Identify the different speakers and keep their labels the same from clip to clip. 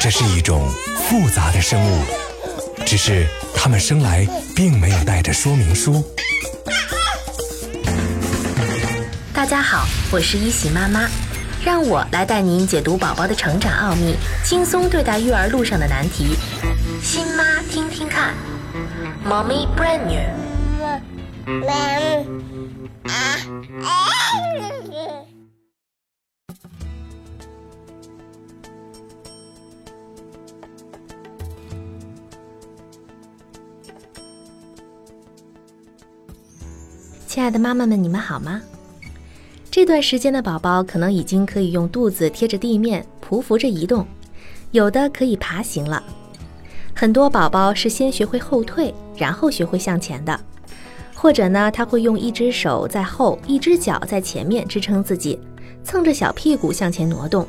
Speaker 1: 这是一种复杂的生物，只是它们生来并没有带着说明书。
Speaker 2: 大家好，我是一喜妈妈，让我来带您解读宝宝的成长奥秘，轻松对待育儿路上的难题。新妈听听看，Mommy brand new。亲爱的妈妈们，你们好吗？这段时间的宝宝可能已经可以用肚子贴着地面匍匐着移动，有的可以爬行了。很多宝宝是先学会后退，然后学会向前的，或者呢，他会用一只手在后，一只脚在前面支撑自己，蹭着小屁股向前挪动。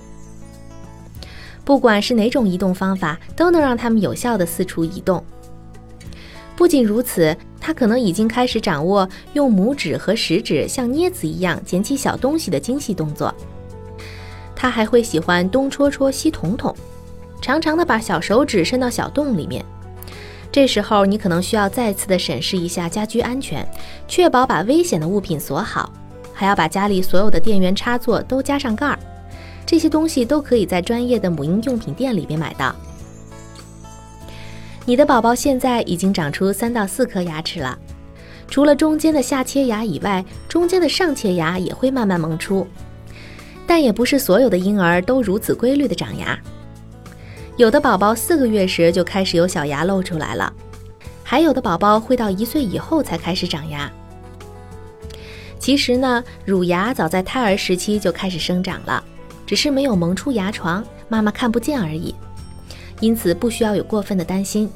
Speaker 2: 不管是哪种移动方法，都能让他们有效的四处移动。不仅如此，他可能已经开始掌握用拇指和食指像镊子一样捡起小东西的精细动作。他还会喜欢东戳戳西捅捅，长长的把小手指伸到小洞里面。这时候，你可能需要再次的审视一下家居安全，确保把危险的物品锁好，还要把家里所有的电源插座都加上盖儿。这些东西都可以在专业的母婴用品店里面买到。你的宝宝现在已经长出三到四颗牙齿了，除了中间的下切牙以外，中间的上切牙也会慢慢萌出。但也不是所有的婴儿都如此规律的长牙，有的宝宝四个月时就开始有小牙露出来了，还有的宝宝会到一岁以后才开始长牙。其实呢，乳牙早在胎儿时期就开始生长了，只是没有萌出牙床，妈妈看不见而已。因此不需要有过分的担心。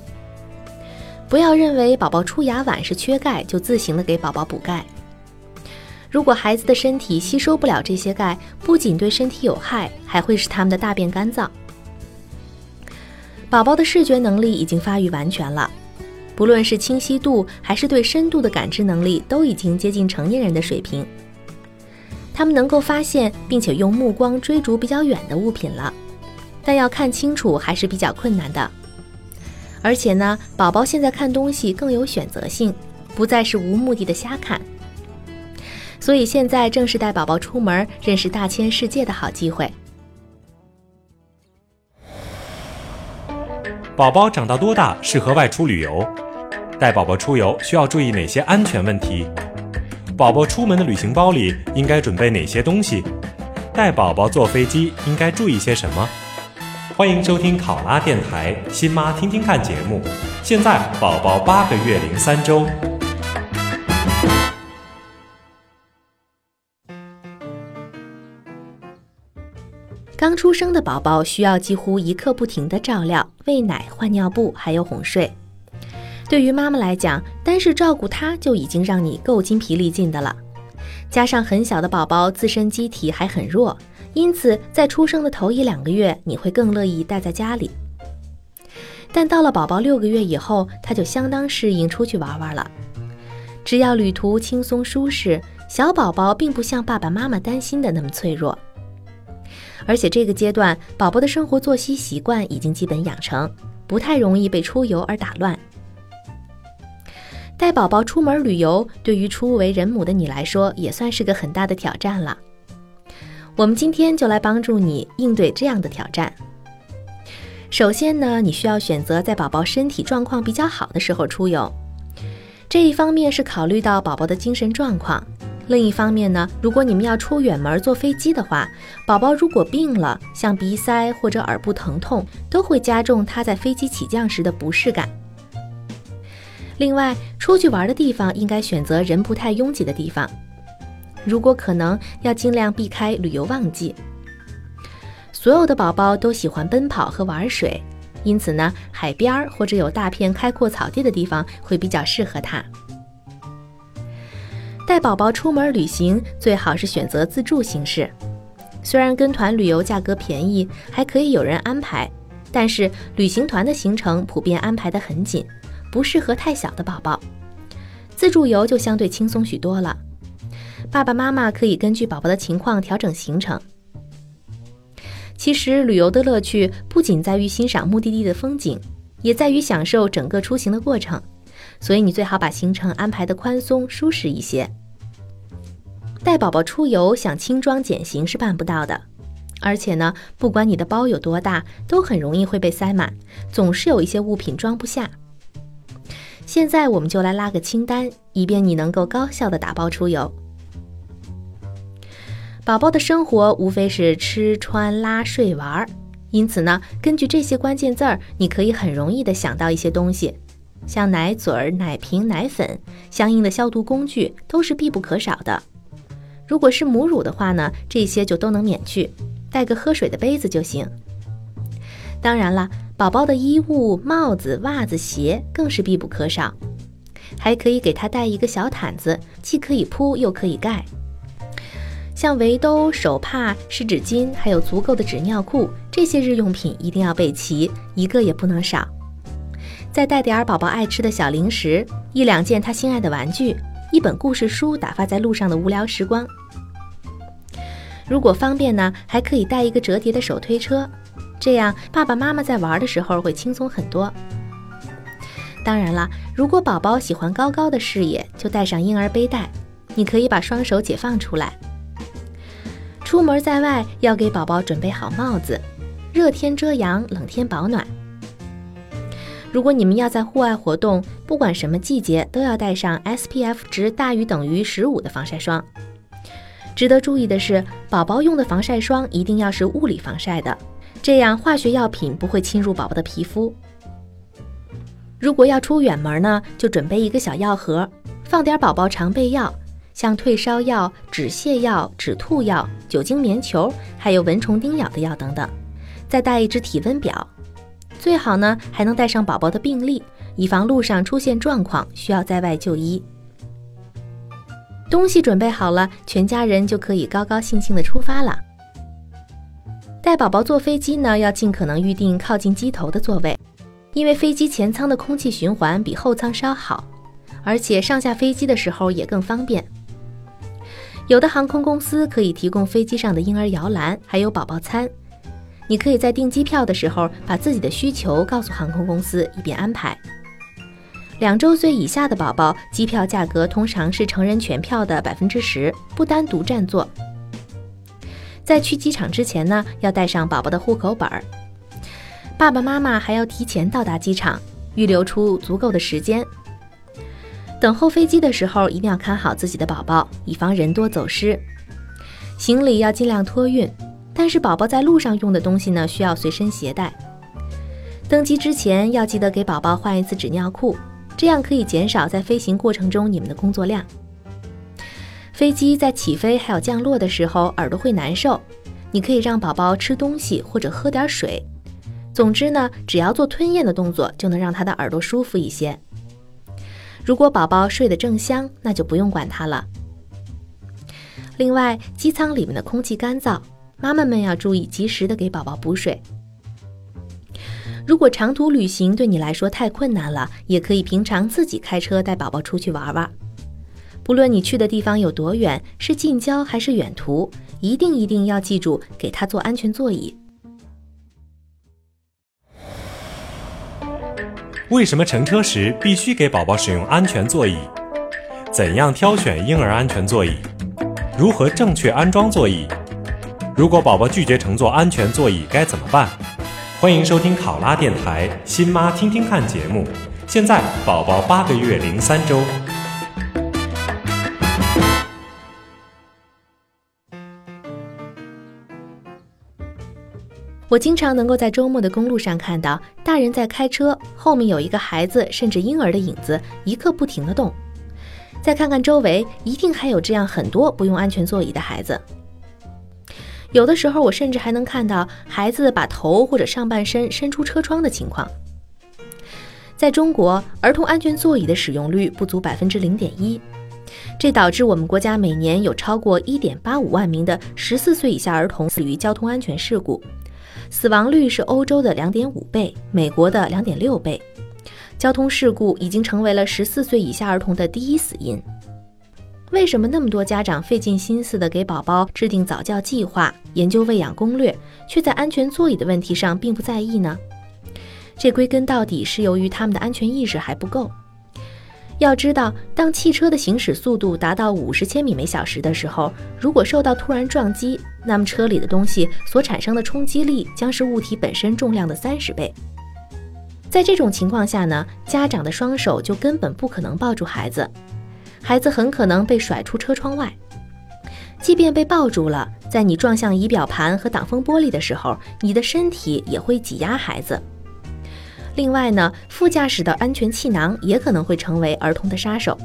Speaker 2: 不要认为宝宝出牙晚是缺钙，就自行的给宝宝补钙。如果孩子的身体吸收不了这些钙，不仅对身体有害，还会使他们的大便干燥。宝宝的视觉能力已经发育完全了，不论是清晰度还是对深度的感知能力，都已经接近成年人的水平。他们能够发现并且用目光追逐比较远的物品了。但要看清楚还是比较困难的，而且呢，宝宝现在看东西更有选择性，不再是无目的的瞎看。所以现在正是带宝宝出门认识大千世界的好机会。
Speaker 3: 宝宝长到多大适合外出旅游？带宝宝出游需要注意哪些安全问题？宝宝出门的旅行包里应该准备哪些东西？带宝宝坐飞机应该注意些什么？欢迎收听考拉电台《新妈听听看》节目。现在宝宝八个月零三周。
Speaker 2: 刚出生的宝宝需要几乎一刻不停的照料、喂奶、换尿布，还有哄睡。对于妈妈来讲，单是照顾他就已经让你够精疲力尽的了。加上很小的宝宝自身机体还很弱。因此，在出生的头一两个月，你会更乐意待在家里。但到了宝宝六个月以后，他就相当适应出去玩玩了。只要旅途轻松舒适，小宝宝并不像爸爸妈妈担心的那么脆弱。而且这个阶段，宝宝的生活作息习惯已经基本养成，不太容易被出游而打乱。带宝宝出门旅游，对于初为人母的你来说，也算是个很大的挑战了。我们今天就来帮助你应对这样的挑战。首先呢，你需要选择在宝宝身体状况比较好的时候出游。这一方面是考虑到宝宝的精神状况，另一方面呢，如果你们要出远门坐飞机的话，宝宝如果病了，像鼻塞或者耳部疼痛，都会加重他在飞机起降时的不适感。另外，出去玩的地方应该选择人不太拥挤的地方。如果可能，要尽量避开旅游旺季。所有的宝宝都喜欢奔跑和玩水，因此呢，海边或者有大片开阔草地的地方会比较适合他。带宝宝出门旅行，最好是选择自助形式。虽然跟团旅游价格便宜，还可以有人安排，但是旅行团的行程普遍安排得很紧，不适合太小的宝宝。自助游就相对轻松许多了。爸爸妈妈可以根据宝宝的情况调整行程。其实，旅游的乐趣不仅在于欣赏目的地的风景，也在于享受整个出行的过程。所以，你最好把行程安排的宽松舒适一些。带宝宝出游想轻装简行是办不到的，而且呢，不管你的包有多大，都很容易会被塞满，总是有一些物品装不下。现在我们就来拉个清单，以便你能够高效的打包出游。宝宝的生活无非是吃穿拉睡玩儿，因此呢，根据这些关键字儿，你可以很容易的想到一些东西，像奶嘴儿、奶瓶、奶粉，相应的消毒工具都是必不可少的。如果是母乳的话呢，这些就都能免去，带个喝水的杯子就行。当然了，宝宝的衣物、帽子、袜子、鞋更是必不可少，还可以给他带一个小毯子，既可以铺又可以盖。像围兜、手帕、湿纸巾，还有足够的纸尿裤，这些日用品一定要备齐，一个也不能少。再带点儿宝宝爱吃的小零食，一两件他心爱的玩具，一本故事书，打发在路上的无聊时光。如果方便呢，还可以带一个折叠的手推车，这样爸爸妈妈在玩的时候会轻松很多。当然了，如果宝宝喜欢高高的视野，就带上婴儿背带，你可以把双手解放出来。出门在外要给宝宝准备好帽子，热天遮阳，冷天保暖。如果你们要在户外活动，不管什么季节，都要带上 SPF 值大于等于十五的防晒霜。值得注意的是，宝宝用的防晒霜一定要是物理防晒的，这样化学药品不会侵入宝宝的皮肤。如果要出远门呢，就准备一个小药盒，放点宝宝常备药。像退烧药、止泻药、止吐药、酒精棉球，还有蚊虫叮咬的药等等，再带一只体温表，最好呢还能带上宝宝的病历，以防路上出现状况需要在外就医。东西准备好了，全家人就可以高高兴兴的出发了。带宝宝坐飞机呢，要尽可能预定靠近机头的座位，因为飞机前舱的空气循环比后舱稍好，而且上下飞机的时候也更方便。有的航空公司可以提供飞机上的婴儿摇篮，还有宝宝餐。你可以在订机票的时候把自己的需求告诉航空公司，以便安排。两周岁以下的宝宝，机票价格通常是成人全票的百分之十，不单独占座。在去机场之前呢，要带上宝宝的户口本儿。爸爸妈妈还要提前到达机场，预留出足够的时间。等候飞机的时候，一定要看好自己的宝宝，以防人多走失。行李要尽量托运，但是宝宝在路上用的东西呢，需要随身携带。登机之前要记得给宝宝换一次纸尿裤，这样可以减少在飞行过程中你们的工作量。飞机在起飞还有降落的时候，耳朵会难受，你可以让宝宝吃东西或者喝点水。总之呢，只要做吞咽的动作，就能让他的耳朵舒服一些。如果宝宝睡得正香，那就不用管他了。另外，机舱里面的空气干燥，妈妈们要注意及时的给宝宝补水。如果长途旅行对你来说太困难了，也可以平常自己开车带宝宝出去玩玩。不论你去的地方有多远，是近郊还是远途，一定一定要记住给他坐安全座椅。
Speaker 3: 为什么乘车时必须给宝宝使用安全座椅？怎样挑选婴儿安全座椅？如何正确安装座椅？如果宝宝拒绝乘坐安全座椅该怎么办？欢迎收听考拉电台“新妈听听看”节目。现在宝宝八个月零三周。
Speaker 2: 我经常能够在周末的公路上看到大人在开车，后面有一个孩子甚至婴儿的影子，一刻不停的动。再看看周围，一定还有这样很多不用安全座椅的孩子。有的时候，我甚至还能看到孩子把头或者上半身伸出车窗的情况。在中国，儿童安全座椅的使用率不足百分之零点一，这导致我们国家每年有超过一点八五万名的十四岁以下儿童死于交通安全事故。死亡率是欧洲的两点五倍，美国的两点六倍。交通事故已经成为了十四岁以下儿童的第一死因。为什么那么多家长费尽心思的给宝宝制定早教计划、研究喂养攻略，却在安全座椅的问题上并不在意呢？这归根到底是由于他们的安全意识还不够。要知道，当汽车的行驶速度达到五十千米每小时的时候，如果受到突然撞击，那么车里的东西所产生的冲击力将是物体本身重量的三十倍。在这种情况下呢，家长的双手就根本不可能抱住孩子，孩子很可能被甩出车窗外。即便被抱住了，在你撞向仪表盘和挡风玻璃的时候，你的身体也会挤压孩子。另外呢，副驾驶的安全气囊也可能会成为儿童的杀手。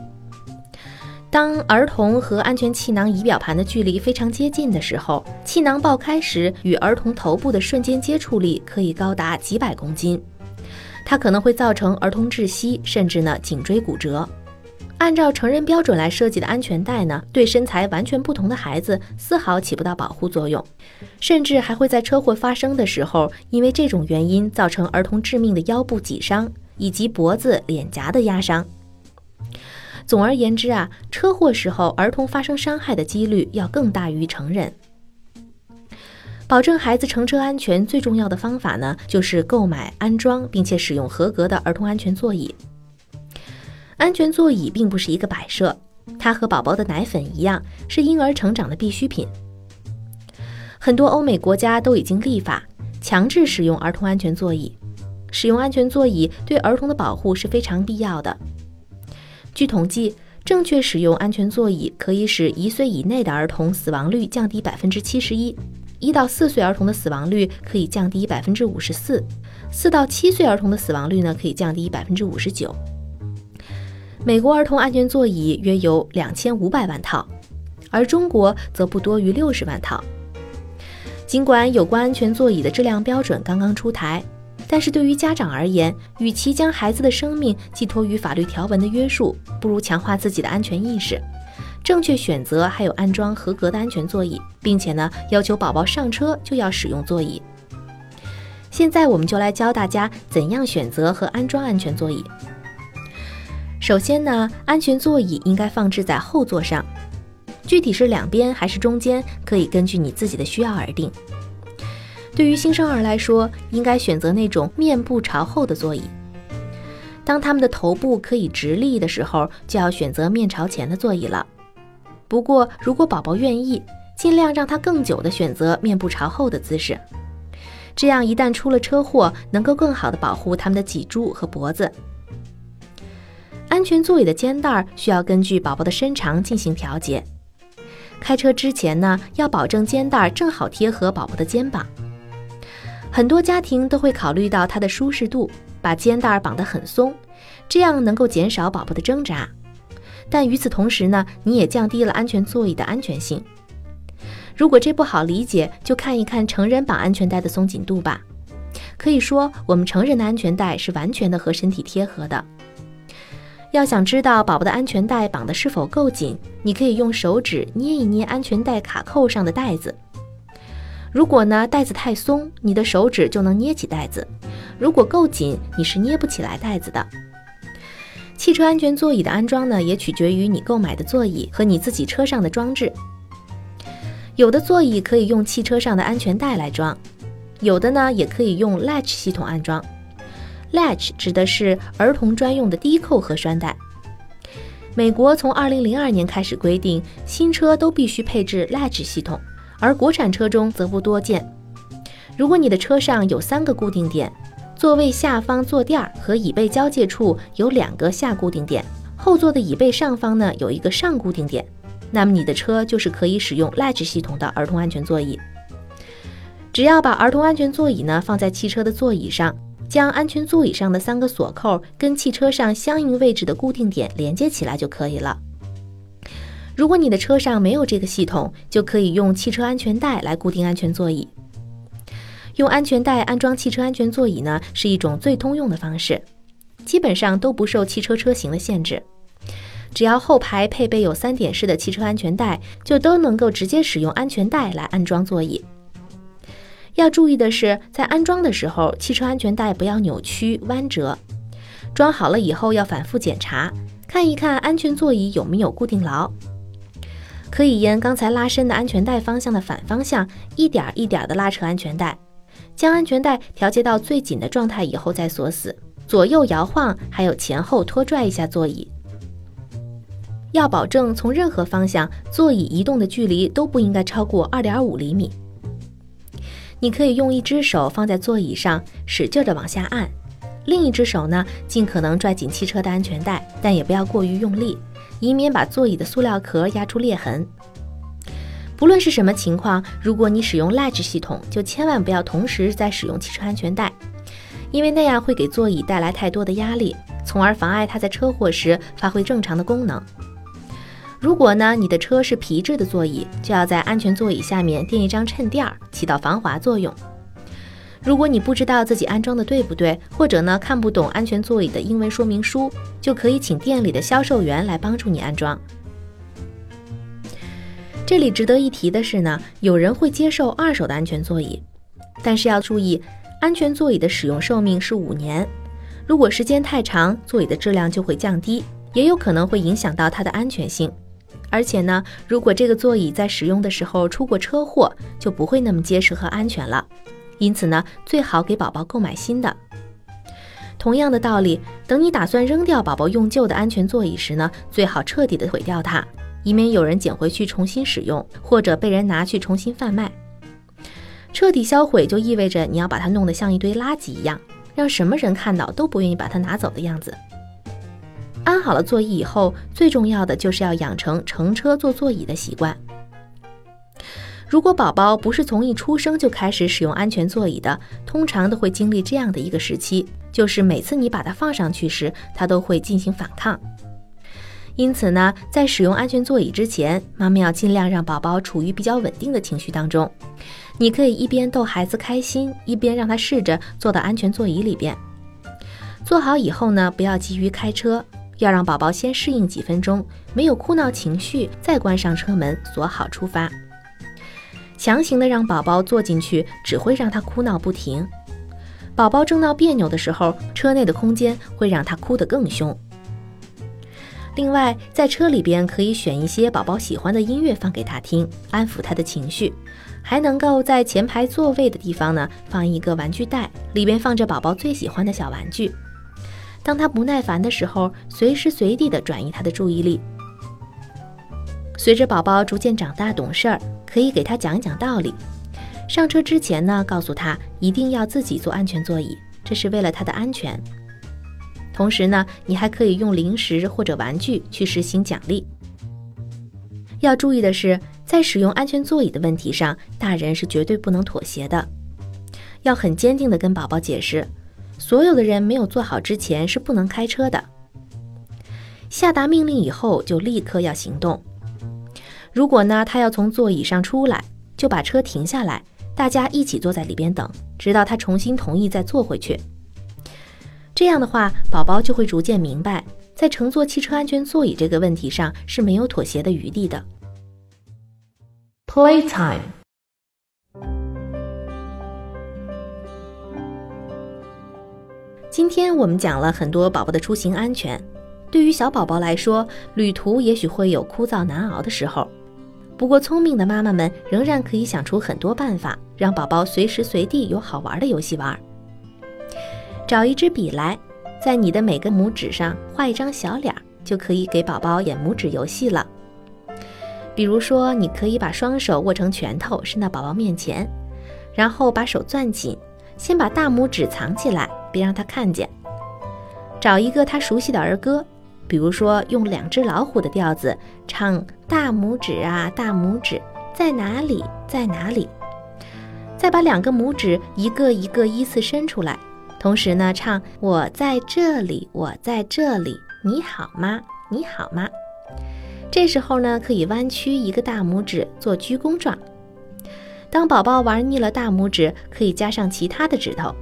Speaker 2: 当儿童和安全气囊仪表盘的距离非常接近的时候，气囊爆开时与儿童头部的瞬间接触力可以高达几百公斤，它可能会造成儿童窒息，甚至呢颈椎骨折。按照成人标准来设计的安全带呢，对身材完全不同的孩子丝毫起不到保护作用，甚至还会在车祸发生的时候，因为这种原因造成儿童致命的腰部挤伤以及脖子、脸颊的压伤。总而言之啊，车祸时候儿童发生伤害的几率要更大于成人。保证孩子乘车安全最重要的方法呢，就是购买、安装并且使用合格的儿童安全座椅。安全座椅并不是一个摆设，它和宝宝的奶粉一样，是婴儿成长的必需品。很多欧美国家都已经立法强制使用儿童安全座椅，使用安全座椅对儿童的保护是非常必要的。据统计，正确使用安全座椅可以使一岁以内的儿童死亡率降低百分之七十一，一到四岁儿童的死亡率可以降低百分之五十四，四到七岁儿童的死亡率呢可以降低百分之五十九。美国儿童安全座椅约有两千五百万套，而中国则不多于六十万套。尽管有关安全座椅的质量标准刚刚出台，但是对于家长而言，与其将孩子的生命寄托于法律条文的约束，不如强化自己的安全意识，正确选择还有安装合格的安全座椅，并且呢，要求宝宝上车就要使用座椅。现在我们就来教大家怎样选择和安装安全座椅。首先呢，安全座椅应该放置在后座上，具体是两边还是中间，可以根据你自己的需要而定。对于新生儿来说，应该选择那种面部朝后的座椅。当他们的头部可以直立的时候，就要选择面朝前的座椅了。不过，如果宝宝愿意，尽量让他更久的选择面部朝后的姿势，这样一旦出了车祸，能够更好的保护他们的脊柱和脖子。安全座椅的肩带需要根据宝宝的身长进行调节。开车之前呢，要保证肩带正好贴合宝宝的肩膀。很多家庭都会考虑到它的舒适度，把肩带绑得很松，这样能够减少宝宝的挣扎。但与此同时呢，你也降低了安全座椅的安全性。如果这不好理解，就看一看成人绑安全带的松紧度吧。可以说，我们成人的安全带是完全的和身体贴合的。要想知道宝宝的安全带绑的是否够紧，你可以用手指捏一捏安全带卡扣上的带子。如果呢带子太松，你的手指就能捏起带子；如果够紧，你是捏不起来带子的。汽车安全座椅的安装呢，也取决于你购买的座椅和你自己车上的装置。有的座椅可以用汽车上的安全带来装，有的呢也可以用 Latch 系统安装。Latch 指的是儿童专用的低扣和栓带。美国从2002年开始规定，新车都必须配置 Latch 系统，而国产车中则不多见。如果你的车上有三个固定点，座位下方坐垫和椅背交界处有两个下固定点，后座的椅背上方呢有一个上固定点，那么你的车就是可以使用 Latch 系统的儿童安全座椅。只要把儿童安全座椅呢放在汽车的座椅上。将安全座椅上的三个锁扣跟汽车上相应位置的固定点连接起来就可以了。如果你的车上没有这个系统，就可以用汽车安全带来固定安全座椅。用安全带安装汽车安全座椅呢，是一种最通用的方式，基本上都不受汽车车型的限制。只要后排配备有三点式的汽车安全带，就都能够直接使用安全带来安装座椅。要注意的是，在安装的时候，汽车安全带不要扭曲弯折。装好了以后，要反复检查，看一看安全座椅有没有固定牢。可以沿刚才拉伸的安全带方向的反方向，一点一点地拉扯安全带，将安全带调节到最紧的状态以后再锁死。左右摇晃，还有前后拖拽一下座椅。要保证从任何方向座椅移动的距离都不应该超过二点五厘米。你可以用一只手放在座椅上，使劲地往下按，另一只手呢，尽可能拽紧汽车的安全带，但也不要过于用力，以免把座椅的塑料壳压出裂痕。不论是什么情况，如果你使用 Latch 系统，就千万不要同时在使用汽车安全带，因为那样会给座椅带来太多的压力，从而妨碍它在车祸时发挥正常的功能。如果呢，你的车是皮质的座椅，就要在安全座椅下面垫一张衬垫儿，起到防滑作用。如果你不知道自己安装的对不对，或者呢看不懂安全座椅的英文说明书，就可以请店里的销售员来帮助你安装。这里值得一提的是呢，有人会接受二手的安全座椅，但是要注意，安全座椅的使用寿命是五年，如果时间太长，座椅的质量就会降低，也有可能会影响到它的安全性。而且呢，如果这个座椅在使用的时候出过车祸，就不会那么结实和安全了。因此呢，最好给宝宝购买新的。同样的道理，等你打算扔掉宝宝用旧的安全座椅时呢，最好彻底的毁掉它，以免有人捡回去重新使用，或者被人拿去重新贩卖。彻底销毁就意味着你要把它弄得像一堆垃圾一样，让什么人看到都不愿意把它拿走的样子。安好了座椅以后，最重要的就是要养成乘车坐座椅的习惯。如果宝宝不是从一出生就开始使用安全座椅的，通常都会经历这样的一个时期，就是每次你把它放上去时，它都会进行反抗。因此呢，在使用安全座椅之前，妈妈要尽量让宝宝处于比较稳定的情绪当中。你可以一边逗孩子开心，一边让他试着坐到安全座椅里边。坐好以后呢，不要急于开车。要让宝宝先适应几分钟，没有哭闹情绪，再关上车门，锁好出发。强行的让宝宝坐进去，只会让他哭闹不停。宝宝正闹别扭的时候，车内的空间会让他哭得更凶。另外，在车里边可以选一些宝宝喜欢的音乐放给他听，安抚他的情绪。还能够在前排座位的地方呢，放一个玩具袋，里边放着宝宝最喜欢的小玩具。当他不耐烦的时候，随时随地的转移他的注意力。随着宝宝逐渐长大懂事儿，可以给他讲讲道理。上车之前呢，告诉他一定要自己坐安全座椅，这是为了他的安全。同时呢，你还可以用零食或者玩具去实行奖励。要注意的是，在使用安全座椅的问题上，大人是绝对不能妥协的，要很坚定的跟宝宝解释。所有的人没有做好之前是不能开车的。下达命令以后就立刻要行动。如果呢他要从座椅上出来，就把车停下来，大家一起坐在里边等，直到他重新同意再坐回去。这样的话，宝宝就会逐渐明白，在乘坐汽车安全座椅这个问题上是没有妥协的余地的。Playtime。今天我们讲了很多宝宝的出行安全。对于小宝宝来说，旅途也许会有枯燥难熬的时候。不过，聪明的妈妈们仍然可以想出很多办法，让宝宝随时随地有好玩的游戏玩。找一支笔来，在你的每个拇指上画一张小脸，就可以给宝宝演拇指游戏了。比如说，你可以把双手握成拳头，伸到宝宝面前，然后把手攥紧，先把大拇指藏起来。别让他看见。找一个他熟悉的儿歌，比如说用两只老虎的调子唱“大拇指啊，大拇指在哪里，在哪里”。再把两个拇指一个一个依次伸出来，同时呢唱“我在这里，我在这里，你好吗？你好吗？”这时候呢，可以弯曲一个大拇指做鞠躬状。当宝宝玩腻了大拇指，可以加上其他的指头。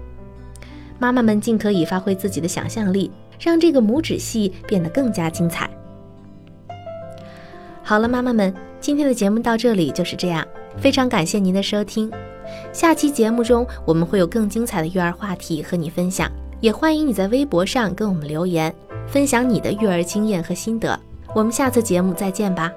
Speaker 2: 妈妈们尽可以发挥自己的想象力，让这个拇指戏变得更加精彩。好了，妈妈们，今天的节目到这里就是这样，非常感谢您的收听。下期节目中我们会有更精彩的育儿话题和你分享，也欢迎你在微博上跟我们留言，分享你的育儿经验和心得。我们下次节目再见吧。